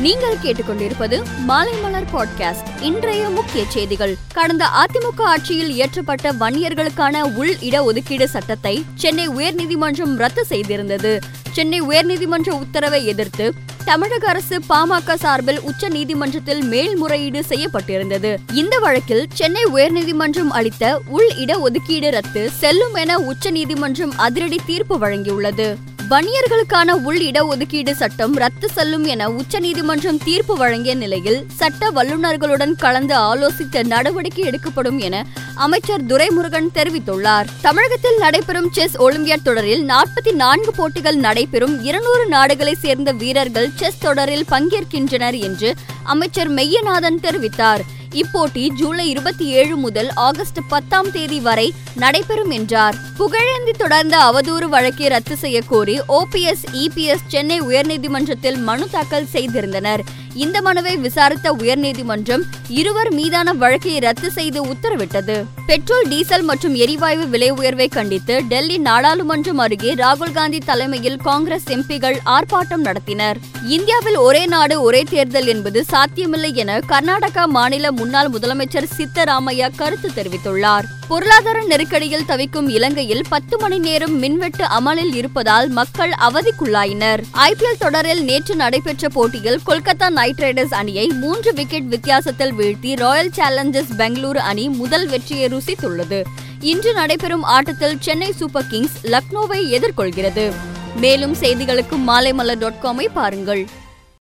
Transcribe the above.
நீங்கள் கேட்டுக்கொண்டிருப்பது மாலைமலர் பாட்காஸ்ட் இன்றைய முக்கிய செய்திகள். கடந்த அதிமுக ஆட்சியில் இயற்றப்பட்ட வன்னியர்களுக்கான உள் இடஒதுக்கீடு சட்டத்தை சென்னை உயர்நீதிமன்றம் ரத்து செய்திருந்தது. சென்னை உயர்நீதிமன்ற உத்தரவை எதிர்த்து தமிழக அரசு பாமக சார்பில் உச்ச நீதிமன்றத்தில் மேல்முறையீடு செய்யப்பட்டிருந்தது. இந்த வழக்கில் சென்னை உயர்நீதிமன்றம் அளித்த உள் இடஒதுக்கீடு ரத்து செல்லும் என உச்ச நீதிமன்றம் அதிரடி தீர்ப்பு வழங்கியுள்ளது. வன்னியர்களுக்கான உள் இடஒதுக்கீடு சட்டம் ரத்து செல்லும் என உச்சநீதிமன்றம் தீர்ப்பு வழங்கிய நிலையில் சட்ட வல்லுநர்களுடன் கலந்து ஆலோசித்த நடவடிக்கை எடுக்கப்படும் என அமைச்சர் துரைமுருகன் தெரிவித்துள்ளார். தமிழகத்தில் நடைபெறும் செஸ் ஒலிம்பியாட் தொடரில் நாற்பத்தி நான்கு போட்டிகள் நடைபெறும் இருநூறு நாடுகளை சேர்ந்த வீரர்கள் செஸ் தொடரில் பங்கேற்கின்றனர் என்று அமைச்சர் மெய்யநாதன் தெரிவித்தார். இப்போட்டி ஜூலை இருபத்தி ஏழு முதல் ஆகஸ்ட் பத்தாம் தேதி வரை நடைபெறும் என்றார். புகழேந்தி தொடர்ந்த அவதூறு வழக்கை ரத்து செய்ய கோரி ஓபிஎஸ் இபிஎஸ் சென்னை உயர்நீதிமன்றத்தில் மனு தாக்கல் செய்திருந்தனர். இந்த மனுவை விசாரித்த உயர்நீதிமன்றம் இருவர் மீதான வழக்கை ரத்து செய்து உத்தரவிட்டது. பெட்ரோல் டீசல் மற்றும் எரிவாயு விலை உயர்வை கண்டித்து டெல்லி நாடாளுமன்றம் அருகே ராகுல் காந்தி தலைமையில் காங்கிரஸ் எம்பிகள் ஆர்ப்பாட்டம் நடத்தினர். இந்தியாவில் ஒரே நாடு ஒரே தேர்தல் என்பது சாத்தியமில்லை என கர்நாடகா மாநில முன்னாள் முதலமைச்சர் சித்தராமையா கருத்து தெரிவித்துள்ளார். பொருளாதார நெருக்கடியில் தவிக்கும் இலங்கையில் பத்து மணி நேரம் மின்வெட்டு அமலில் இருப்பதால் மக்கள் அவதிக்குள்ளாயினர். ஐபிஎல் தொடரில் நேற்று நடைபெற்ற போட்டியில் கொல்கத்தா நைட் ரைடர்ஸ் அணியை மூன்று விக்கெட் வித்தியாசத்தில் வீழ்த்தி ராயல் சேலஞ்சர்ஸ் பெங்களூரு அணி முதல் வெற்றியை ருசித்துள்ளது. இன்று நடைபெறும் ஆட்டத்தில் சென்னை சூப்பர் கிங்ஸ் லக்னோவை எதிர்கொள்கிறது. மேலும் செய்திகளுக்கு மாலைமலர் டாட் காமை பாருங்கள்.